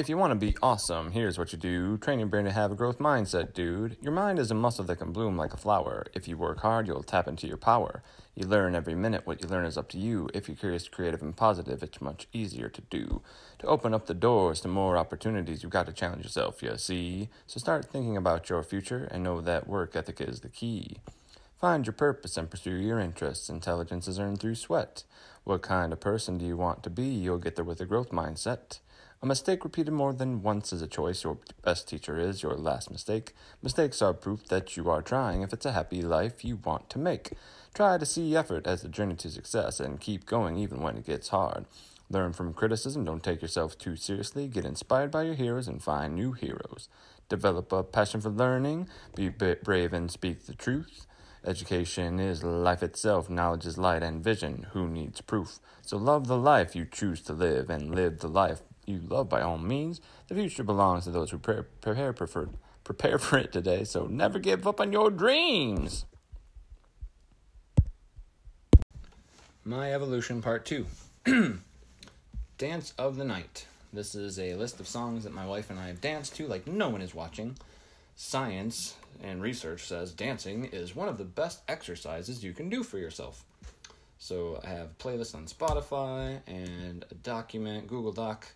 If you want to be awesome, here's what you do. Train your brain to have a growth mindset, dude. Your mind is a muscle that can bloom like a flower. If you work hard, you'll tap into your power. You learn every minute. What you learn is up to you. If you're curious, creative, and positive, it's much easier to do. To open up the doors to more opportunities, you've got to challenge yourself, you see. So start thinking about your future and know that work ethic is the key. Find your purpose and pursue your interests. Intelligence is earned through sweat. What kind of person do you want to be? You'll get there with a growth mindset. A mistake repeated more than once is a choice. Your best teacher is your last mistake. Mistakes are proof that you are trying if it's a happy life you want to make. Try to see effort as the journey to success and keep going even when it gets hard. Learn from criticism, don't take yourself too seriously. Get inspired by your heroes and find new heroes. Develop a passion for learning, be brave and speak the truth. Education is life itself, knowledge is light and vision. Who needs proof? So love the life you choose to live and live the life you love by all means. The future belongs to those who pre- prepare prefer, prepare for it today, so never give up on your dreams. My Evolution Part 2 Dance of the Night. This is a list of songs that my wife and I have danced to like no one is watching. Science and research says dancing is one of the best exercises you can do for yourself. So I have a playlist on Spotify and a document, Google Doc,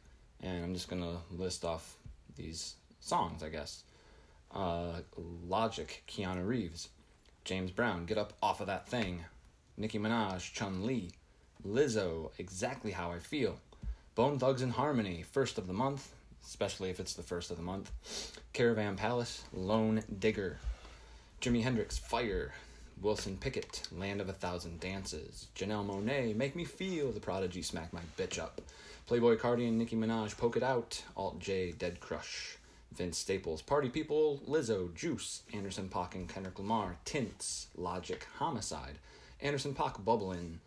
and I'm just gonna list off these songs, I guess. Uh, Logic, Keanu Reeves, James Brown, Get Up Off of That Thing, Nicki Minaj, Chun Li, Lizzo, Exactly How I Feel, Bone Thugs-n-Harmony, First of the Month, especially if it's the first of the month, Caravan Palace, Lone Digger, Jimi Hendrix, Fire, Wilson Pickett, Land of a Thousand Dances, Janelle Monáe, Make Me Feel, The Prodigy, Smack My Bitch Up, Playboi Carti and Nicki Minaj, Poke It Out, Alt J, Dead Crush, Vince Staples, Party People, Lizzo, Juice, Anderson .Paak and Kendrick Lamar, Tints, Logic, Homicide, Anderson .Paak, Bubblin',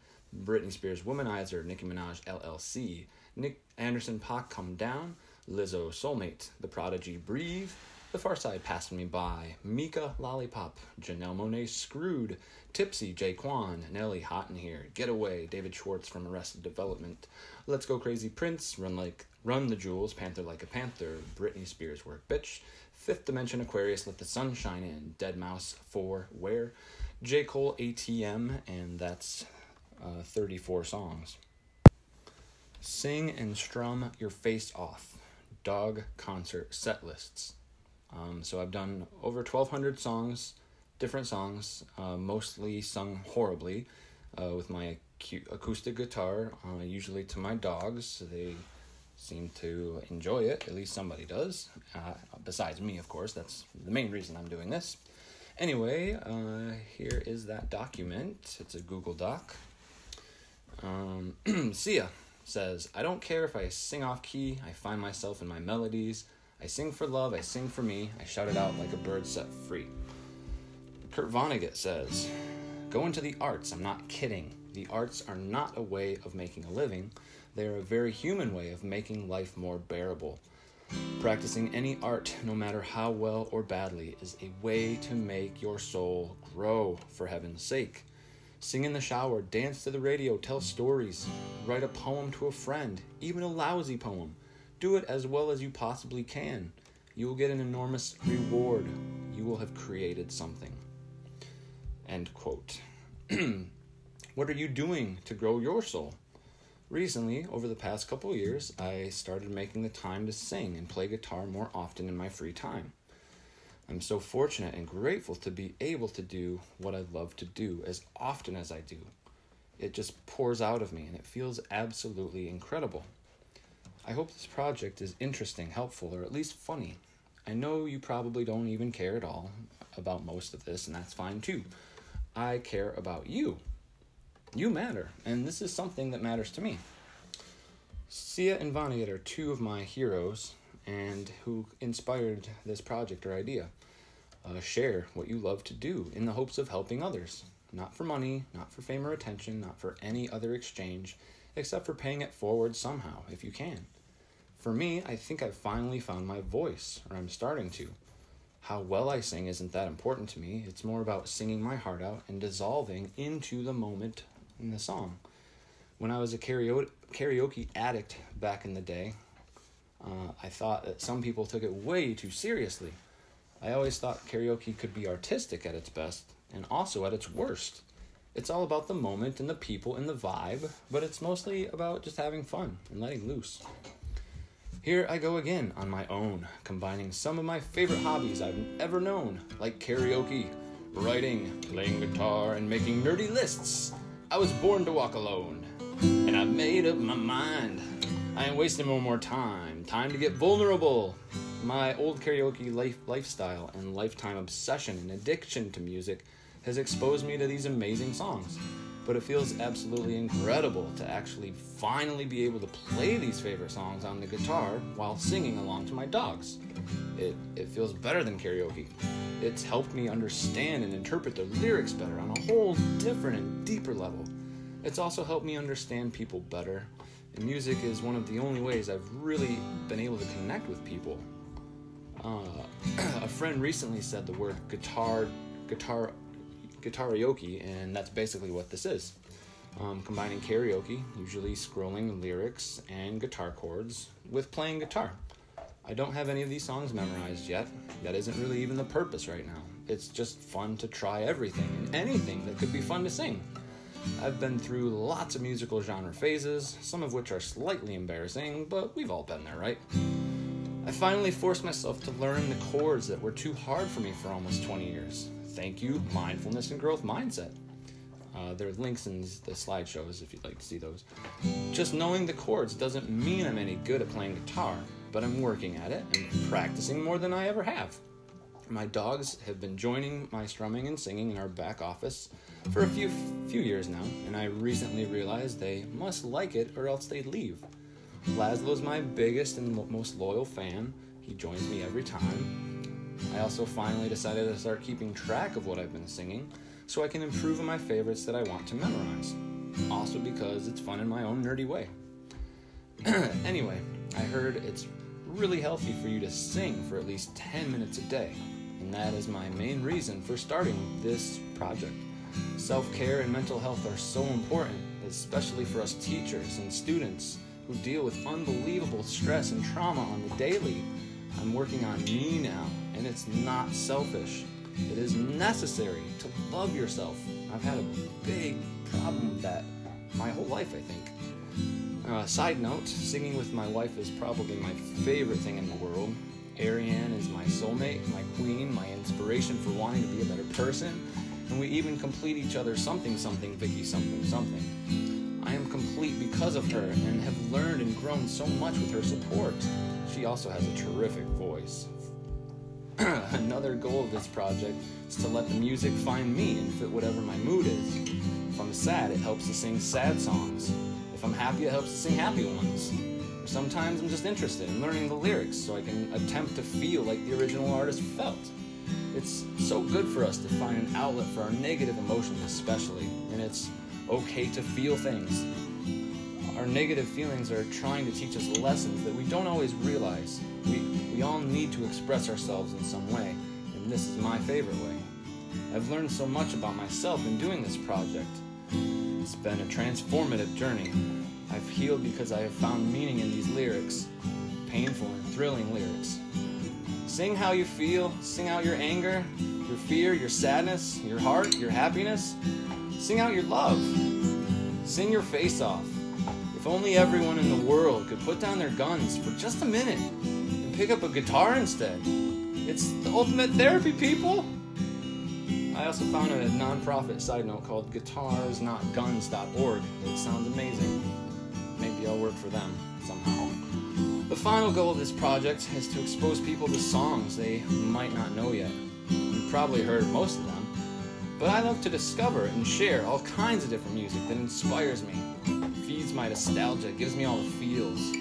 Britney Spears, Womanizer, Nicki Minaj, LLC, Nick Anderson .Paak, Come Down, Lizzo, Soulmate, The Prodigy, Breathe, The Pharcyde Passing Me By, Mika, Lollipop, Janelle Monáe, Screwed, Tipsy, J-Kwon, Nelly, Hot in Here, Getaway, David Schwartz from Arrested Development, Let's Go Crazy Prince, Run Like Run the Jewels, Panther Like a Panther, Britney Spears Work Bitch, Fifth Dimension Aquarius, Let the Sun Shine In, deadmau5 for Where, J. Cole ATM, and that's uh, 34 songs. Sing and strum your face off. Dog concert set lists. Um, so I've done over 1,200 songs different songs, uh, mostly sung horribly uh, with my acoustic guitar, uh, usually to my dogs. They seem to enjoy it, at least somebody does. Uh, besides me, of course, that's the main reason I'm doing this. Anyway, uh, here is that document. It's a Google Doc. Um, Sia says, I don't care if I sing off key, I find myself in my melodies. I sing for love, I sing for me, I shout it out like a bird set free. Kurt Vonnegut says, Go into the arts. I'm not kidding. The arts are not a way of making a living, they are a very human way of making life more bearable. Practicing any art, no matter how well or badly, is a way to make your soul grow, for heaven's sake. Sing in the shower, dance to the radio, tell stories, write a poem to a friend, even a lousy poem. Do it as well as you possibly can. You will get an enormous reward. You will have created something. End quote. what are you doing to grow your soul? Recently, over the past couple years, I started making the time to sing and play guitar more often in my free time. I'm so fortunate and grateful to be able to do what I love to do as often as I do. It just pours out of me and it feels absolutely incredible. I hope this project is interesting, helpful, or at least funny. I know you probably don't even care at all about most of this, and that's fine too. I care about you. You matter, and this is something that matters to me. Sia and Vonnegut are two of my heroes and who inspired this project or idea. Uh, share what you love to do in the hopes of helping others. Not for money, not for fame or attention, not for any other exchange, except for paying it forward somehow, if you can. For me, I think I've finally found my voice, or I'm starting to. How well I sing isn't that important to me. It's more about singing my heart out and dissolving into the moment in the song. When I was a karaoke, addict back in the day, Uh, I thought that some people took it way too seriously. I always thought karaoke could be artistic at its best and also at its worst. It's all about the moment and the people and the vibe, but it's mostly about just having fun and letting loose. Here I go again on my own, combining some of my favorite hobbies I've ever known, like karaoke, writing, playing guitar, and making nerdy lists. I was born to walk alone, and I've made up my mind. I ain't wasting no more time. Time to get vulnerable. My old karaoke life, lifestyle and lifetime obsession and addiction to music has exposed me to these amazing songs. But it feels absolutely incredible to actually finally be able to play these favorite songs on the guitar while singing along to my dogs. It, it feels better than karaoke. It's helped me understand and interpret the lyrics better on a whole different and deeper level. It's also helped me understand people better. And music is one of the only ways I've really been able to connect with people. Uh, a friend recently said the word guitar, guitar guitaraoke, and that's basically what this is. Um, combining karaoke, usually scrolling lyrics and guitar chords, with playing guitar. I don't have any of these songs memorized yet. That isn't really even the purpose right now. It's just fun to try everything and anything that could be fun to sing. I've been through lots of musical genre phases, some of which are slightly embarrassing, but we've all been there, right? I finally forced myself to learn the chords that were too hard for me for almost 20 years thank you, mindfulness and growth mindset. Uh, there are links in the slideshows if you'd like to see those. Just knowing the chords doesn't mean I'm any good at playing guitar, but I'm working at it and practicing more than I ever have. My dogs have been joining my strumming and singing in our back office for a few few years now, and I recently realized they must like it or else they'd leave. Laszlo's my biggest and most loyal fan. He joins me every time, I also finally decided to start keeping track of what I've been singing so I can improve on my favorites that I want to memorize. Also, because it's fun in my own nerdy way. anyway, I heard it's really healthy for you to sing for at least 10 minutes a day, and that is my main reason for starting this project. Self care and mental health are so important, especially for us teachers and students who deal with unbelievable stress and trauma on the daily. I'm working on me now and it's not selfish. It is necessary to love yourself. I've had a big problem with that my whole life, I think. Uh, side note, singing with my wife is probably my favorite thing in the world. Ariane is my soulmate, my queen, my inspiration for wanting to be a better person, and we even complete each other something something Vicky something something. I am complete because of her and have learned and grown so much with her support. She also has a terrific voice. Another goal of this project is to let the music find me and fit whatever my mood is. If I'm sad, it helps to sing sad songs. If I'm happy, it helps to sing happy ones. Sometimes I'm just interested in learning the lyrics so I can attempt to feel like the original artist felt. It's so good for us to find an outlet for our negative emotions, especially, and it's okay to feel things. Our negative feelings are trying to teach us lessons that we don't always realize. We, we all need to express ourselves in some way, and this is my favorite way. I've learned so much about myself in doing this project. It's been a transformative journey. I've healed because I have found meaning in these lyrics, painful and thrilling lyrics. Sing how you feel, sing out your anger, your fear, your sadness, your heart, your happiness. Sing out your love. Sing your face off. If only everyone in the world could put down their guns for just a minute and pick up a guitar instead. It's the ultimate therapy, people. I also found a nonprofit side note called guitarsnotguns.org. It sounds amazing. Maybe I'll work for them somehow. The final goal of this project is to expose people to songs they might not know yet. You've probably heard most of them, but I love to discover and share all kinds of different music that inspires me, feeds my nostalgia, gives me all the feels.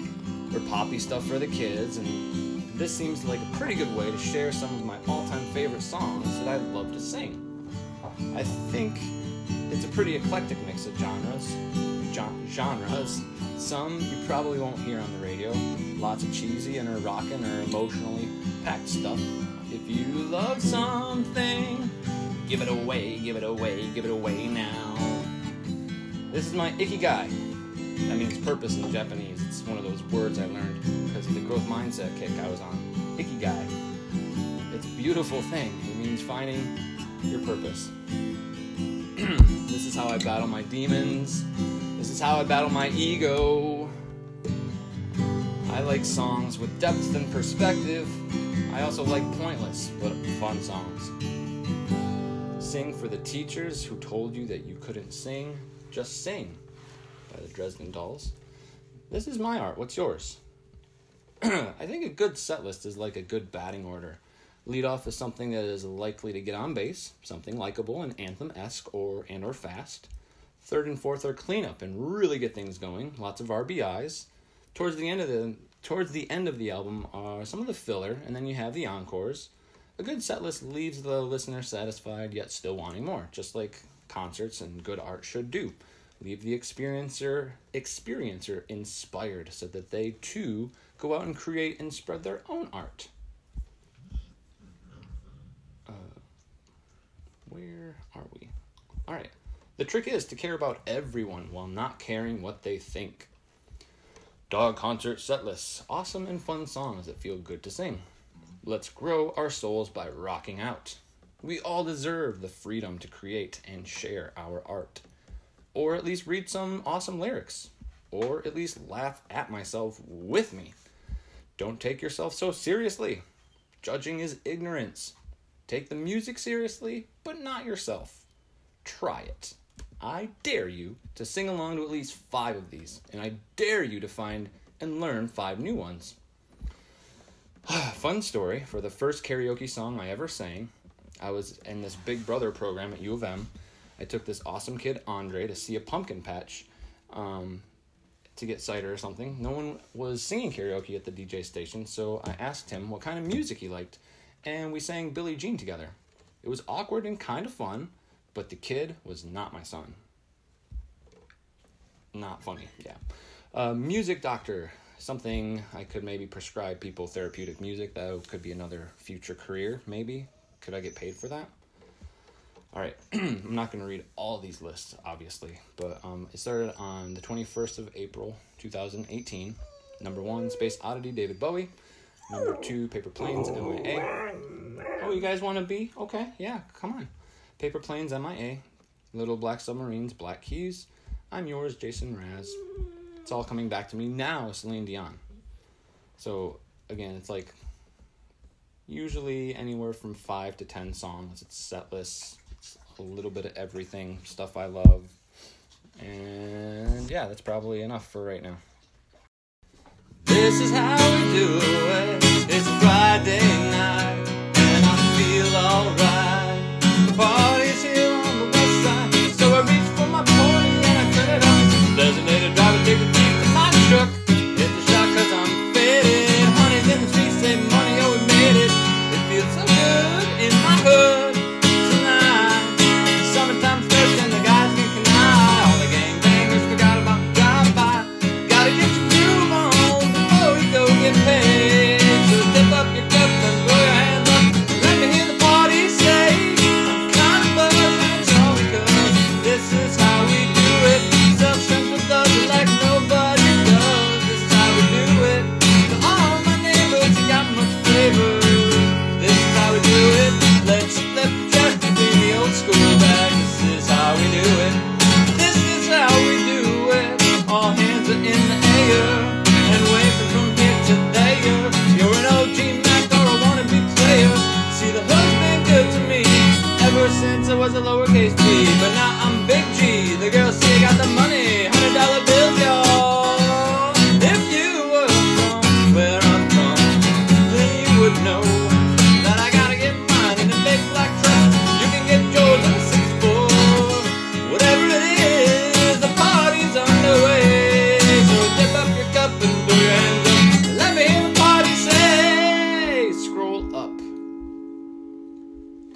Or poppy stuff for the kids and this seems like a pretty good way to share some of my all-time favorite songs that I love to sing. I think it's a pretty eclectic mix of genres. genres. Some you probably won't hear on the radio. Lots of cheesy and or rockin' or emotionally packed stuff. If you love something, give it away, give it away, give it away now. This is my ikigai. That means purpose in Japanese. It's one of those words I learned because of the growth mindset kick I was on. Ikigai. It's a beautiful thing. It means finding your purpose. this is how I battle my demons. This is how I battle my ego. I like songs with depth and perspective. I also like pointless but fun songs. Sing for the teachers who told you that you couldn't sing. Just sing by the Dresden Dolls. This is my art. What's yours? I think a good set list is like a good batting order. Lead off is something that is likely to get on base, something likable and anthem-esque or and or fast. Third and fourth are cleanup and really get things going. Lots of RBIs. Towards the end of the towards the end of the album are some of the filler, and then you have the encores. A good set list leaves the listener satisfied yet still wanting more, just like concerts and good art should do. Leave the experiencer experiencer inspired so that they too go out and create and spread their own art. Uh, where are we? All right. The trick is to care about everyone while not caring what they think. Dog concert set lists, awesome and fun songs that feel good to sing. Let's grow our souls by rocking out. We all deserve the freedom to create and share our art. Or at least read some awesome lyrics. Or at least laugh at myself with me. Don't take yourself so seriously. Judging is ignorance. Take the music seriously, but not yourself. Try it. I dare you to sing along to at least five of these, and I dare you to find and learn five new ones. Fun story for the first karaoke song I ever sang. I was in this Big Brother program at U of M. I took this awesome kid, Andre, to see a pumpkin patch um, to get cider or something. No one was singing karaoke at the DJ station, so I asked him what kind of music he liked, and we sang Billie Jean together. It was awkward and kind of fun, but the kid was not my son. Not funny, yeah. Uh, music doctor something I could maybe prescribe people therapeutic music. That could be another future career, maybe. Could I get paid for that? All right, I'm not going to read all these lists, obviously, but um, it started on the 21st of April, 2018. Number one, Space Oddity, David Bowie. Number two, Paper Planes, MIA. Oh, you guys want to be? Okay, yeah, come on. Paper Planes, MIA. Little Black Submarines, Black Keys. I'm yours, Jason Mraz it's all coming back to me now, Celine Dion. So again, it's like usually anywhere from five to ten songs. It's set lists. A little bit of everything, stuff I love. And yeah, that's probably enough for right now. This is how we do it. It's Friday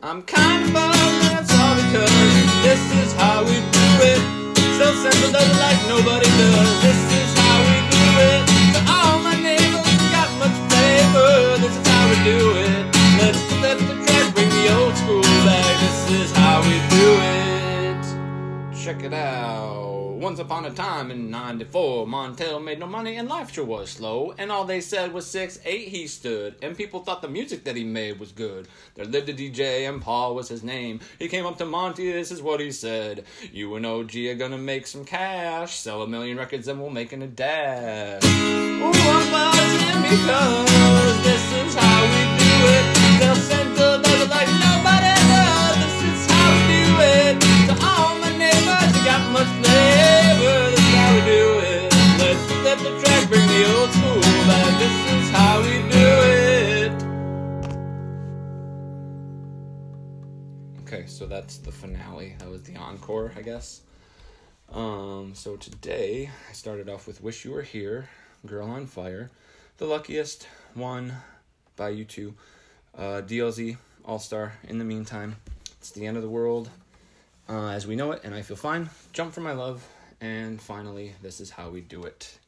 I'm kind of buzzed and all because this is how we do it. Self-centered does it like nobody does. This is how we do it. To all my neighbors got much flavor, this is how we do it. Let's flip the track, bring the old school back. This is how we do it. Check it out. Once upon a time in 94, Montell made no money and life sure was slow. And all they said was six eight he stood. And people thought the music that he made was good. There lived a DJ and Paul was his name. He came up to Monty, this is what he said. You and OG are gonna make some cash. Sell a million records and we'll make an a dash. Ooh, I'm buzzing because that's the finale. That was the encore, I guess. Um, so today I started off with Wish You Were Here, Girl on Fire, The Luckiest One by U2, uh, DLZ, All Star. In the meantime, it's the end of the world uh, as we know it, and I feel fine. Jump for my love, and finally, this is how we do it.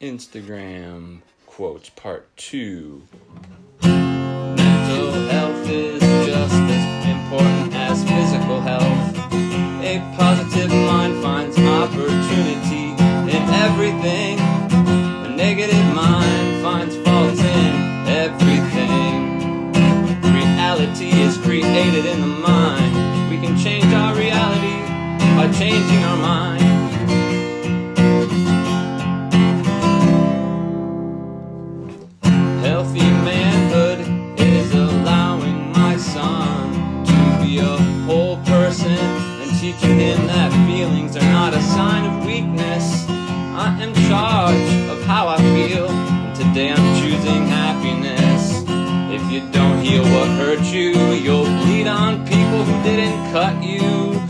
Instagram quotes part two. Important as physical health. A positive him that feelings are not a sign of weakness. I am charged of how I feel, and today I'm choosing happiness. If you don't heal what hurt you, you'll bleed on people who didn't cut you.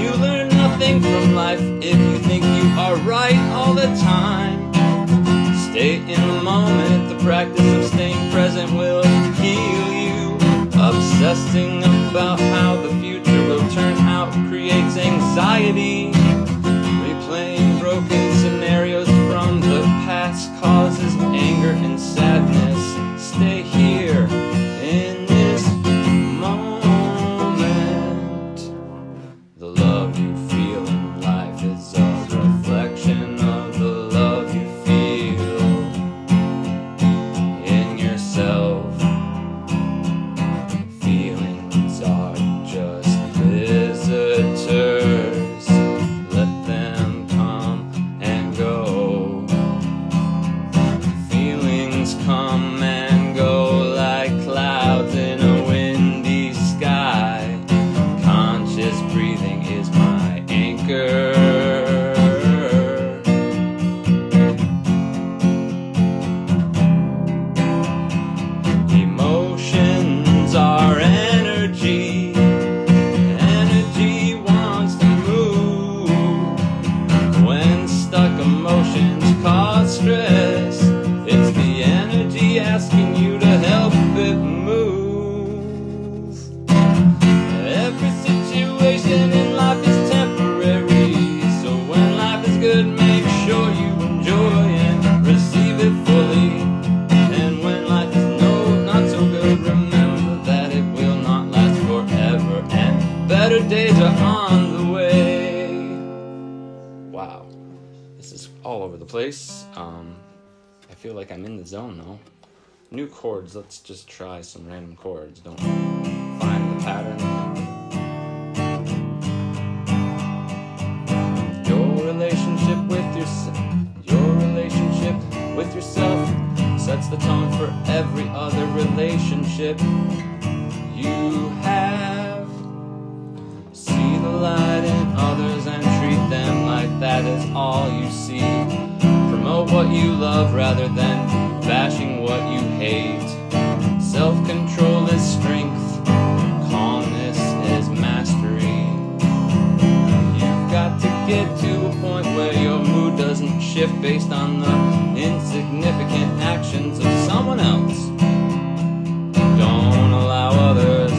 You learn nothing from life if you think you are right all the time. Stay in the moment, the practice of staying present will heal you. Obsessing about how the future will turn out creates anxiety. Replaying broken scenarios from the past causes anger and sadness. I feel like I'm in the zone though. New chords, let's just try some random chords. Don't find the pattern. Your relationship with yourself, your relationship with yourself sets the tone for every other relationship you have. See the light in others and treat them like that is all you see. What you love rather than bashing what you hate. Self control is strength, calmness is mastery. You've got to get to a point where your mood doesn't shift based on the insignificant actions of someone else. Don't allow others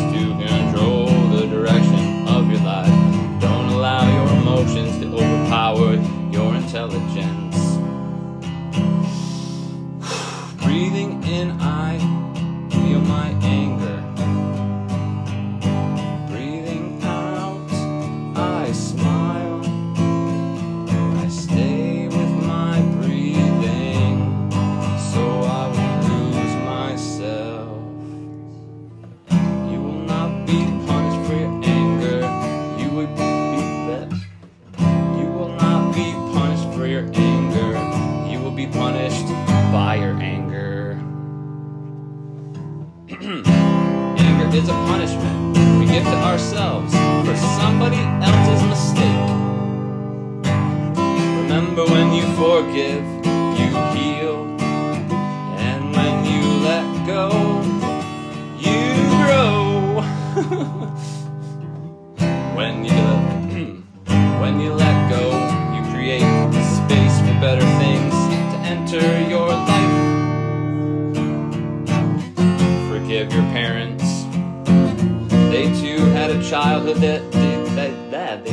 childhood that did that, that they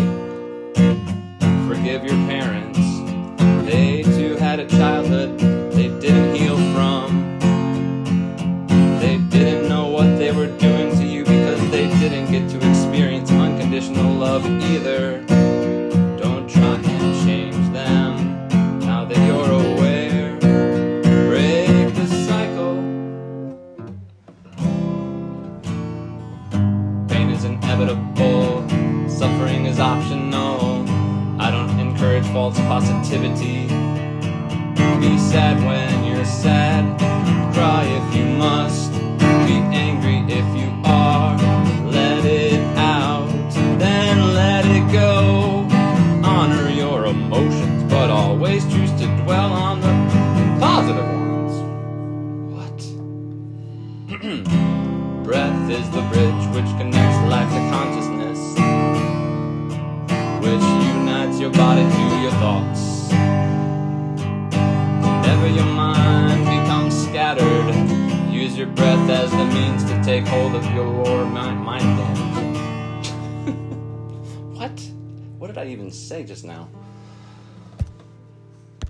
forgive your parents. They too had a childhood they didn't heal from. They didn't know what they were doing to you because they didn't get to experience unconditional love either. false positivity. Be sad when you're sad. say just now.